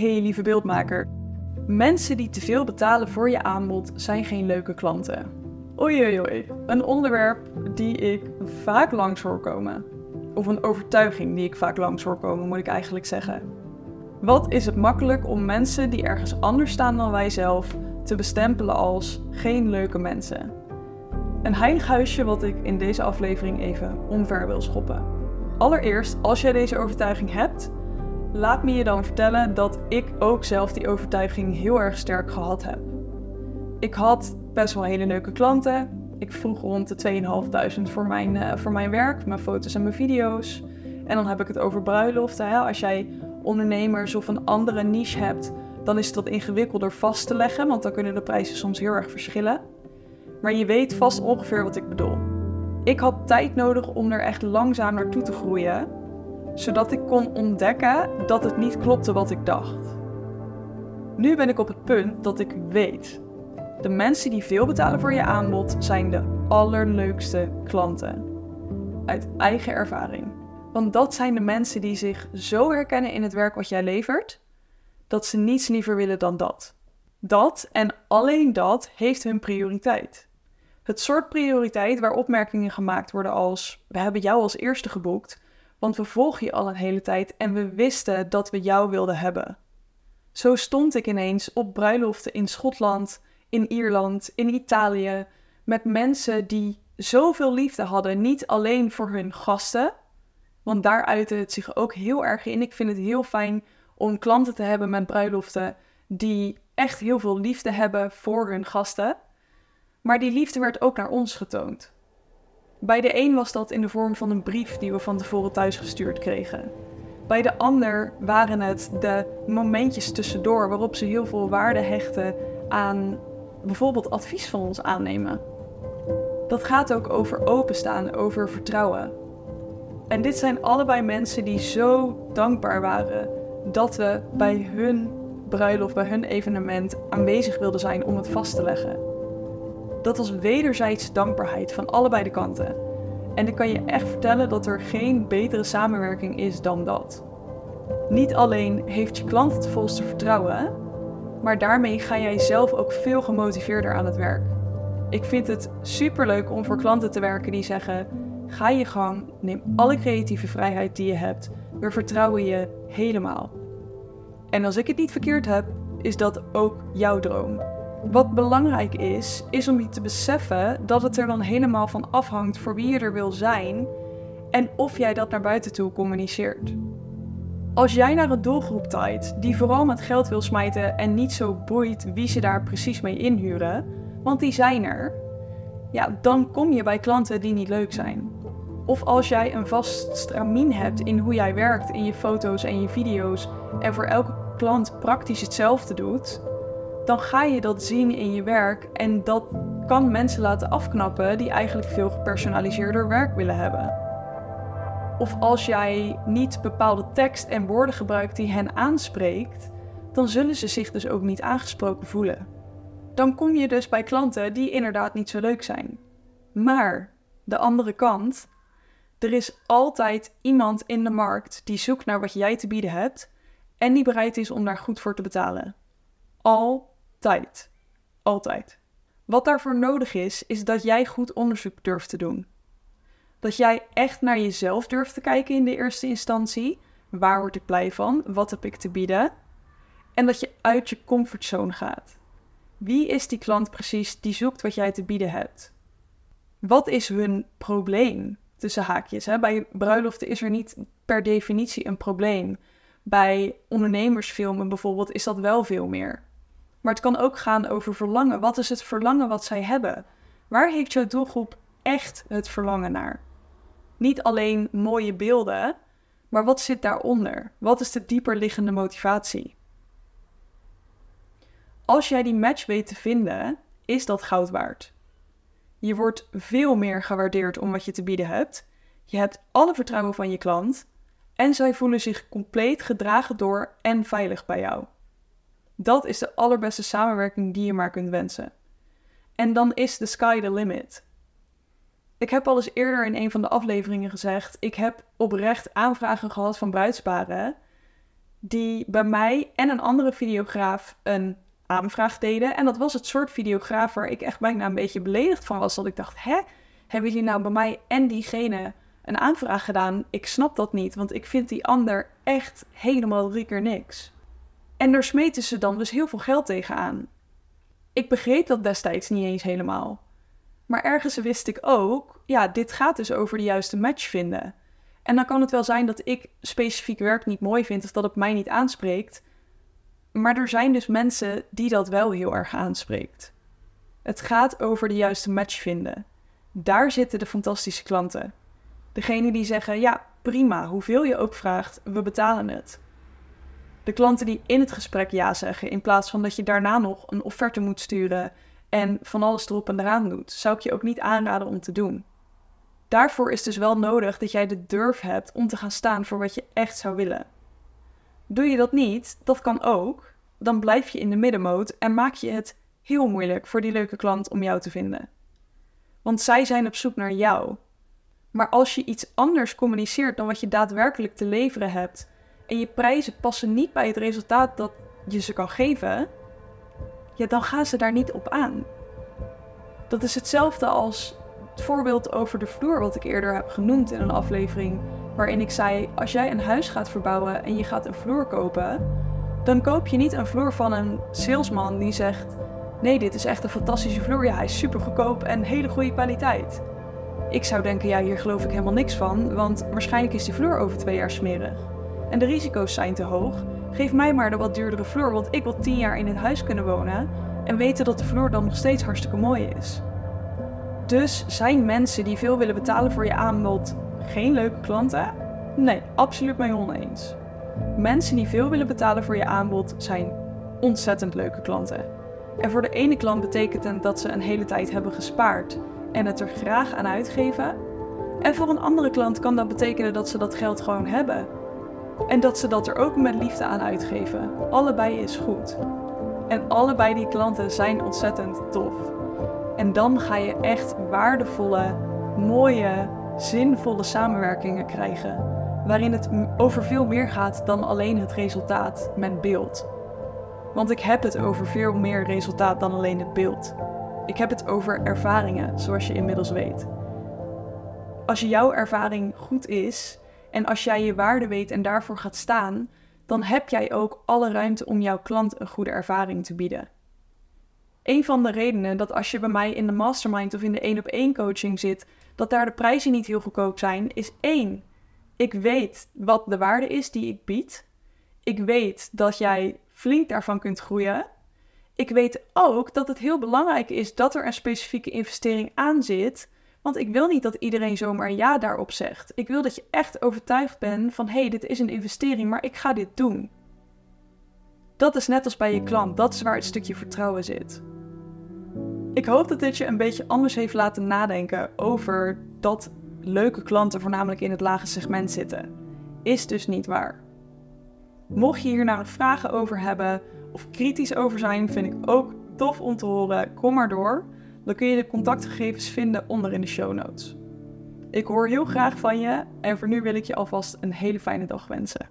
Hey lieve beeldmaker. Mensen die te veel betalen voor je aanbod zijn geen leuke klanten. Oei oei oei, een onderwerp die ik vaak langs hoor komen. Of een overtuiging die ik vaak langs hoor komen, moet ik eigenlijk zeggen. Wat is het makkelijk om mensen die ergens anders staan dan wij zelf te bestempelen als geen leuke mensen? Een heilig huisje wat ik in deze aflevering even omver wil schoppen. Allereerst, als jij deze overtuiging hebt, laat me je dan vertellen dat ik ook zelf die overtuiging heel erg sterk gehad heb. Ik had best wel hele leuke klanten. Ik vroeg rond de 2.500 voor mijn, uh, voor mijn werk, mijn foto's en mijn video's. En dan heb ik het over bruiloften. Hè? Als jij ondernemers of een andere niche hebt, dan is wat ingewikkelder vast te leggen, want dan kunnen de prijzen soms heel erg verschillen. Maar je weet vast ongeveer wat ik bedoel. Ik had tijd nodig om er echt langzaam naartoe te groeien, zodat ik kon ontdekken dat het niet klopte wat ik dacht. Nu ben ik op het punt dat ik weet. De mensen die veel betalen voor je aanbod zijn de allerleukste klanten. Uit eigen ervaring. Want dat zijn de mensen die zich zo herkennen in het werk wat jij levert, dat ze niets liever willen dan dat. Dat en alleen dat heeft hun prioriteit. Het soort prioriteit waar opmerkingen gemaakt worden als: We hebben jou als eerste geboekt, want we volgen je al een hele tijd en we wisten dat we jou wilden hebben. Zo stond ik ineens op bruiloften in Schotland, in Ierland, in Italië, met mensen die zoveel liefde hadden, niet alleen voor hun gasten, want daar uitte het zich ook heel erg in. Ik vind het heel fijn om klanten te hebben met bruiloften die echt heel veel liefde hebben voor hun gasten. Maar die liefde werd ook naar ons getoond. Bij de een was dat in de vorm van een brief die we van tevoren thuis gestuurd kregen. Bij de ander waren het de momentjes tussendoor waarop ze heel veel waarde hechten aan bijvoorbeeld advies van ons aannemen. Dat gaat ook over openstaan, over vertrouwen. En dit zijn allebei mensen die zo dankbaar waren dat we bij hun bruiloft, bij hun evenement aanwezig wilden zijn om het vast te leggen. Dat was wederzijds dankbaarheid van allebei de kanten. En ik kan je echt vertellen dat er geen betere samenwerking is dan dat. Niet alleen heeft je klant het volste vertrouwen, maar daarmee ga jij zelf ook veel gemotiveerder aan het werk. Ik vind het superleuk om voor klanten te werken die zeggen: ga je gang, neem alle creatieve vrijheid die je hebt, we vertrouwen je helemaal. En als ik het niet verkeerd heb, is dat ook jouw droom. Wat belangrijk is, is om je te beseffen dat het er dan helemaal van afhangt voor wie je er wil zijn en of jij dat naar buiten toe communiceert. Als jij naar een doelgroep taait die vooral met geld wil smijten en niet zo boeit wie ze daar precies mee inhuren, want die zijn er, ja, dan kom je bij klanten die niet leuk zijn. Of als jij een vast stramien hebt in hoe jij werkt in je foto's en je video's en voor elke klant praktisch hetzelfde doet, dan ga je dat zien in je werk en dat kan mensen laten afknappen die eigenlijk veel gepersonaliseerder werk willen hebben. Of als jij niet bepaalde tekst en woorden gebruikt die hen aanspreekt, dan zullen ze zich dus ook niet aangesproken voelen. Dan kom je dus bij klanten die inderdaad niet zo leuk zijn. Maar de andere kant, er is altijd iemand in de markt die zoekt naar wat jij te bieden hebt en die bereid is om daar goed voor te betalen. Altijd. Altijd. Wat daarvoor nodig is, is dat jij goed onderzoek durft te doen. Dat jij echt naar jezelf durft te kijken in de eerste instantie. Waar word ik blij van? Wat heb ik te bieden? En dat je uit je comfortzone gaat. Wie is die klant precies die zoekt wat jij te bieden hebt? Wat is hun probleem? Tussen haakjes. Hè? Bij bruiloften is er niet per definitie een probleem. Bij ondernemersfilmen bijvoorbeeld is dat wel veel meer. Maar het kan ook gaan over verlangen. Wat is het verlangen wat zij hebben? Waar heeft jouw doelgroep echt het verlangen naar? Niet alleen mooie beelden, maar wat zit daaronder? Wat is de dieper liggende motivatie? Als jij die match weet te vinden, is dat goud waard. Je wordt veel meer gewaardeerd om wat je te bieden hebt. Je hebt alle vertrouwen van je klant en zij voelen zich compleet gedragen door en veilig bij jou. Dat is de allerbeste samenwerking die je maar kunt wensen. En dan is the sky the limit. Ik heb al eens eerder in een van de afleveringen gezegd: ik heb oprecht aanvragen gehad van bruidsparen die bij mij en een andere videograaf een aanvraag deden. En dat was het soort videograaf waar ik echt bijna een beetje beledigd van was. Dat ik dacht, hè, hebben jullie nou bij mij en diegene een aanvraag gedaan? Ik snap dat niet, want ik vind die ander echt helemaal drie keer niks. En daar smeten ze dan dus heel veel geld tegenaan. Ik begreep dat destijds niet eens helemaal. Maar ergens wist ik ook, ja, dit gaat dus over de juiste match vinden. En dan kan het wel zijn dat ik specifiek werk niet mooi vind of dat het mij niet aanspreekt. Maar er zijn dus mensen die dat wel heel erg aanspreekt. Het gaat over de juiste match vinden. Daar zitten de fantastische klanten. Degene die zeggen: ja, prima, hoeveel je ook vraagt, we betalen het. De klanten die in het gesprek ja zeggen, in plaats van dat je daarna nog een offerte moet sturen en van alles erop en eraan doet, zou ik je ook niet aanraden om te doen. Daarvoor is dus wel nodig dat jij de durf hebt om te gaan staan voor wat je echt zou willen. Doe je dat niet, dat kan ook, dan blijf je in de middenmoot en maak je het heel moeilijk voor die leuke klant om jou te vinden. Want zij zijn op zoek naar jou. Maar als je iets anders communiceert dan wat je daadwerkelijk te leveren hebt en je prijzen passen niet bij het resultaat dat je ze kan geven, ja, dan gaan ze daar niet op aan. Dat is hetzelfde als het voorbeeld over de vloer wat ik eerder heb genoemd in een aflevering waarin ik zei: als jij een huis gaat verbouwen en je gaat een vloer kopen, dan koop je niet een vloer van een salesman die zegt: nee, dit is echt een fantastische vloer, ja, hij is super goedkoop en hele goede kwaliteit. Ik zou denken: ja, hier geloof ik helemaal niks van, want waarschijnlijk is die vloer over twee jaar smerig. En de risico's zijn te hoog. Geef mij maar de wat duurdere vloer, want ik wil tien jaar in het huis kunnen wonen en weten dat de vloer dan nog steeds hartstikke mooi is. Dus zijn mensen die veel willen betalen voor je aanbod geen leuke klanten? Nee, absoluut mee oneens. Mensen die veel willen betalen voor je aanbod zijn ontzettend leuke klanten. En voor de ene klant betekent het dat ze een hele tijd hebben gespaard en het er graag aan uitgeven. En voor een andere klant kan dat betekenen dat ze dat geld gewoon hebben. En dat ze dat er ook met liefde aan uitgeven. Allebei is goed. En allebei die klanten zijn ontzettend tof. En dan ga je echt waardevolle, mooie, zinvolle samenwerkingen krijgen. Waarin het over veel meer gaat dan alleen het resultaat met beeld. Want ik heb het over veel meer resultaat dan alleen het beeld. Ik heb het over ervaringen, zoals je inmiddels weet. Als jouw ervaring goed is en als jij je waarde weet en daarvoor gaat staan, dan heb jij ook alle ruimte om jouw klant een goede ervaring te bieden. Een van de redenen dat als je bij mij in de mastermind of in de één op één coaching zit, dat daar de prijzen niet heel goedkoop zijn, is één. Ik weet wat de waarde is die ik bied. Ik weet dat jij flink daarvan kunt groeien. Ik weet ook dat het heel belangrijk is dat er een specifieke investering aan zit. Want ik wil niet dat iedereen zomaar ja daarop zegt. Ik wil dat je echt overtuigd bent van hé, hey, dit is een investering, maar ik ga dit doen. Dat is net als bij je klant, dat is waar het stukje vertrouwen zit. Ik hoop dat dit je een beetje anders heeft laten nadenken over dat leuke klanten voornamelijk in het lage segment zitten. Is dus niet waar. Mocht je hier nou nog vragen over hebben of kritisch over zijn, vind ik ook tof om te horen. Kom maar door. Dan kun je de contactgegevens vinden onder in de show notes. Ik hoor heel graag van je en voor nu wil ik je alvast een hele fijne dag wensen.